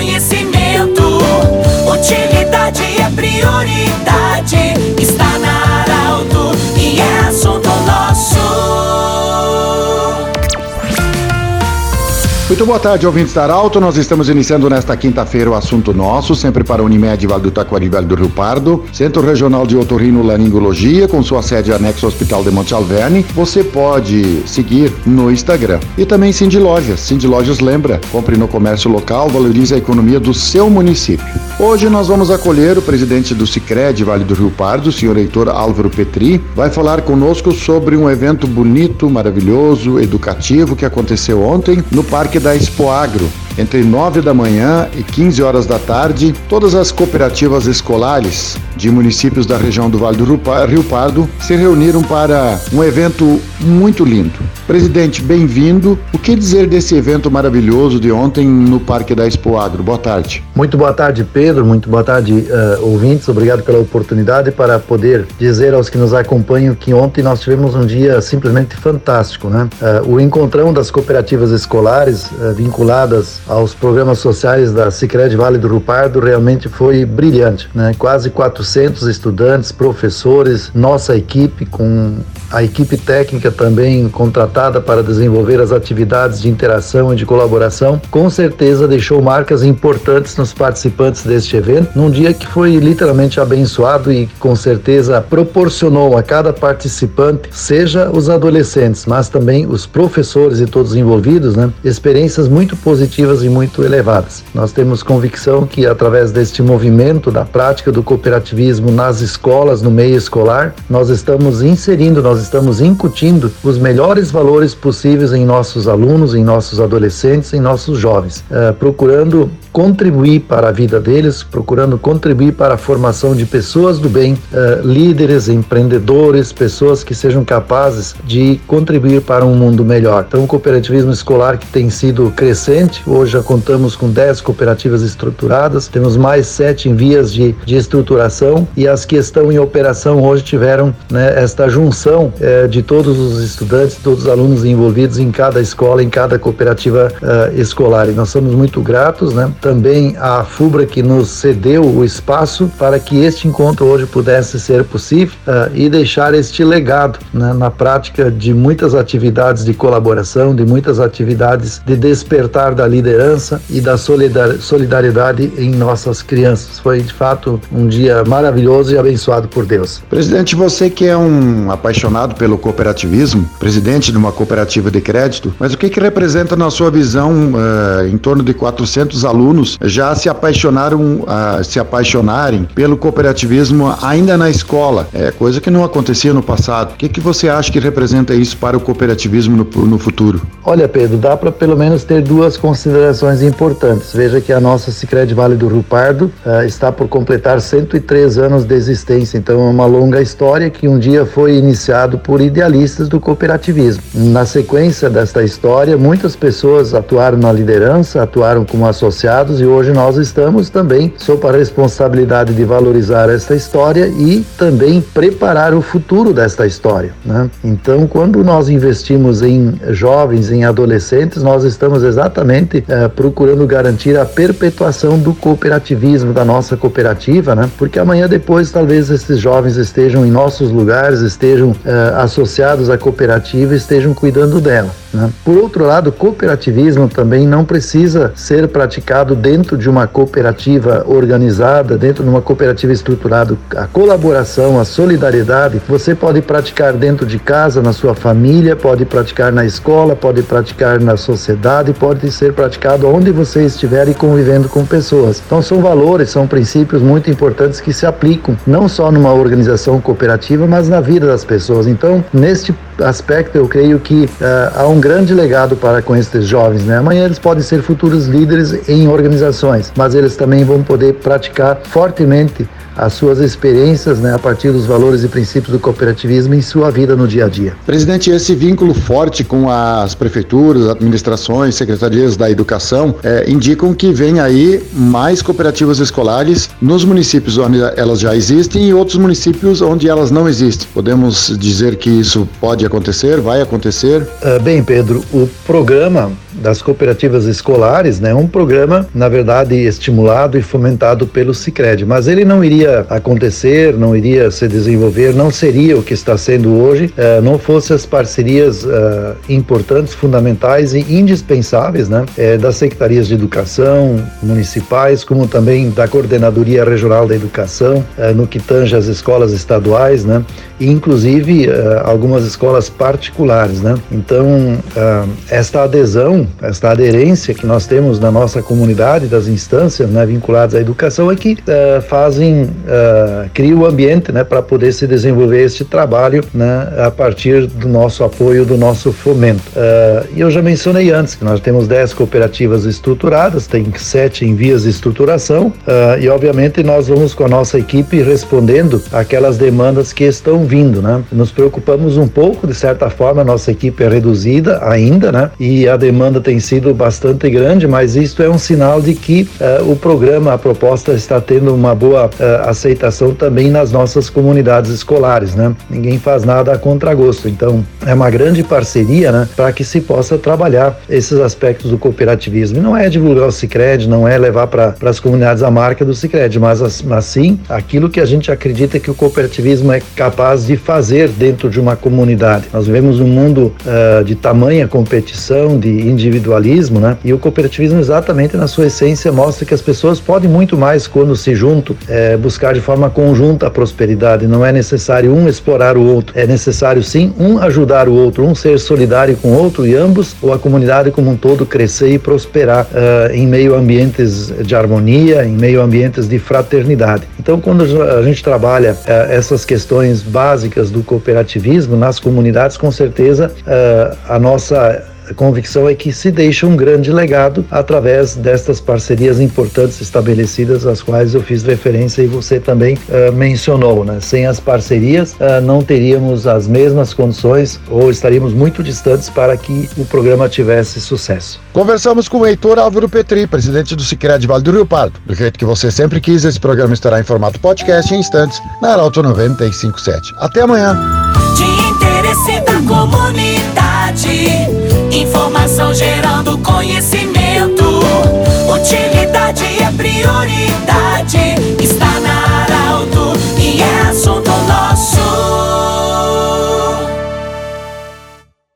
conhecimento. Utilidade é prioridade. Está na Arauto e é assunto nosso. Muito boa tarde, ouvintes da Arauto. Nós estamos iniciando nesta quinta-feira o assunto nosso, sempre para a Unimed Vale do Taquari Vale do Rio Pardo, Centro Regional de Otorrino Laringologia, com sua sede anexo ao Hospital de Monte Alverne. Você pode seguir no Instagram. E também Cindy Lojas. Cindy Lojas lembra, compre no comércio local, valorize a economia do seu município. Hoje nós vamos acolher o presidente do Cicred Vale do Rio Pardo, o senhor Heitor Álvaro Petri, vai falar conosco sobre um evento bonito, maravilhoso, educativo que aconteceu ontem no Parque da Expoagro, entre 9 da manhã e 15 horas da tarde, todas as cooperativas escolares de municípios da região do Vale do Rio Pardo se reuniram para um evento muito lindo. Presidente, bem-vindo. O que dizer desse evento maravilhoso de ontem no Parque da Expoagro? Boa tarde. Muito boa tarde, Pedro. Muito boa tarde, uh, ouvintes. Obrigado pela oportunidade para poder dizer aos que nos acompanham que ontem nós tivemos um dia simplesmente fantástico, né? Uh, o encontrão das cooperativas escolares uh, vinculadas aos programas sociais da Sicredi Vale do Rio Pardo realmente foi brilhante, né? Quase 400 estudantes, professores, nossa equipe com a equipe técnica também contratada para desenvolver as atividades de interação e de colaboração, com certeza deixou marcas importantes nos participantes deste evento, num dia que foi literalmente abençoado e com certeza proporcionou a cada participante, seja os adolescentes, mas também os professores e todos envolvidos, né, experiências muito positivas e muito elevadas. Nós temos convicção que através deste movimento da prática do cooperativismo nas escolas, no meio escolar, nós estamos inserindo, nós estamos incutindo os melhores valores possíveis em nossos alunos, em nossos adolescentes, em nossos jovens, uh, procurando contribuir para a vida deles, procurando contribuir para a formação de pessoas do bem, uh, líderes, empreendedores, pessoas que sejam capazes de contribuir para um mundo melhor. Então, o cooperativismo escolar que tem sido crescente, hoje já contamos com 10 cooperativas estruturadas, temos mais sete em vias de, de estruturação e as que estão em operação hoje tiveram né, esta junção uh, de todos os estudantes, todos os alunos envolvidos em cada escola, em cada cooperativa uh, escolar. E nós somos muito gratos, né? também a FUBRA que nos cedeu o espaço para que este encontro hoje pudesse ser possível uh, e deixar este legado né, na prática de muitas atividades de colaboração, de muitas atividades de despertar da liderança e da solidariedade em nossas crianças. Foi de fato um dia maravilhoso e abençoado por Deus. Presidente, você que é um apaixonado pelo cooperativismo, presidente de uma cooperativa de crédito, mas o que, que representa na sua visão uh, em torno de 400 alunos? alunos já se apaixonaram, uh, se apaixonarem pelo cooperativismo ainda na escola, é coisa que não acontecia no passado. O que, que você acha que representa isso para o cooperativismo no, no futuro? Olha, Pedro, dá para pelo menos ter duas considerações importantes. Veja que a nossa Sicredi Vale do Rio Pardo uh, está por completar 103 anos de existência, então é uma longa história que um dia foi iniciado por idealistas do cooperativismo. Na sequência desta história, muitas pessoas atuaram na liderança, atuaram como associados e hoje nós estamos também sob a responsabilidade de valorizar esta história e também preparar o futuro desta história. Né? Então, quando nós investimos em jovens, em adolescentes, nós estamos exatamente eh, procurando garantir a perpetuação do cooperativismo da nossa cooperativa, né? porque amanhã depois talvez esses jovens estejam em nossos lugares, estejam eh, associados à cooperativa, estejam cuidando dela. Né? Por outro lado, cooperativismo também não precisa ser praticado dentro de uma cooperativa organizada, dentro de uma cooperativa estruturada. A colaboração, a solidariedade, você pode praticar dentro de casa, na sua família, pode praticar na escola, pode praticar na sociedade, pode ser praticado onde você estiver e convivendo com pessoas. Então são valores, são princípios muito importantes que se aplicam não só numa organização cooperativa, mas na vida das pessoas. Então, neste aspecto, eu creio que uh, há um grande legado para com esses jovens. Né? Amanhã eles podem ser futuros líderes em organizações, mas eles também vão poder praticar fortemente as suas experiências né, a partir dos valores e princípios do cooperativismo em sua vida no dia a dia. Presidente, esse vínculo forte com as prefeituras, administrações, secretarias da educação é, indicam que vem aí mais cooperativas escolares nos municípios onde elas já existem e outros municípios onde elas não existem. Podemos dizer que isso pode acontecer, vai acontecer? Uh, bem, Pedro, o programa das cooperativas escolares, né, um programa, na verdade, estimulado e fomentado pelo Sicredi, mas ele não iria acontecer, não iria se desenvolver, não seria o que está sendo hoje, eh, não fosse as parcerias eh, importantes, fundamentais e indispensáveis, né, eh, das secretarias de educação municipais, como também da coordenadoria regional da educação, no que tange as escolas estaduais, né, e inclusive algumas escolas particulares, né. Então esta adesão, esta aderência que nós temos na nossa comunidade, das instâncias né, vinculadas à educação, é que uh, fazem, uh, criam o ambiente né, para poder se desenvolver este trabalho né, a partir do nosso apoio, do nosso fomento. Uh, e eu já mencionei antes que nós temos 10 cooperativas estruturadas, tem sete em vias de estruturação, e obviamente nós vamos com a nossa equipe respondendo aquelas demandas que estão vindo. Né? Nos preocupamos um pouco, de certa forma, a nossa equipe é reduzida ainda, né? e a demanda tem sido bastante grande, mas isto é um sinal de que uh, o programa, a proposta está tendo uma boa uh, aceitação também nas nossas comunidades escolares, né? Ninguém faz nada a contragosto, então é uma grande parceria, né, para que se possa trabalhar esses aspectos do cooperativismo. E não é divulgar o Sicredi, não é levar para as comunidades a marca do Sicredi, mas, mas sim aquilo que a gente acredita que o cooperativismo é capaz de fazer dentro de uma comunidade. Nós vivemos um mundo uh, de tamanha competição, de individualismo, né? E o cooperativismo, exatamente na sua essência, mostra que as pessoas podem muito mais quando se juntam, é, buscar de forma conjunta a prosperidade. Não é necessário um explorar o outro, é necessário sim um ajudar o outro, um ser solidário com o outro e ambos, ou a comunidade como um todo, crescer e prosperar uh, em meio a ambientes de harmonia, em meio a ambientes de fraternidade. Então, quando a gente trabalha uh, essas questões básicas do cooperativismo nas comunidades, com certeza uh, a nossa convicção é que se deixa um grande legado através destas parcerias importantes estabelecidas, às quais eu fiz referência e você também uh, mencionou. Né? Sem as parcerias, uh, não teríamos as mesmas condições ou estaríamos muito distantes para que o programa tivesse sucesso. Conversamos com o Heitor Álvaro Petri, presidente do Sicredi Vale do Rio Pardo. Do jeito que você sempre quis, esse programa estará em formato podcast em instantes na Arauto 957. Até amanhã. De interesse da comunidade. Informação gerando conhecimento. Utilidade é prioridade.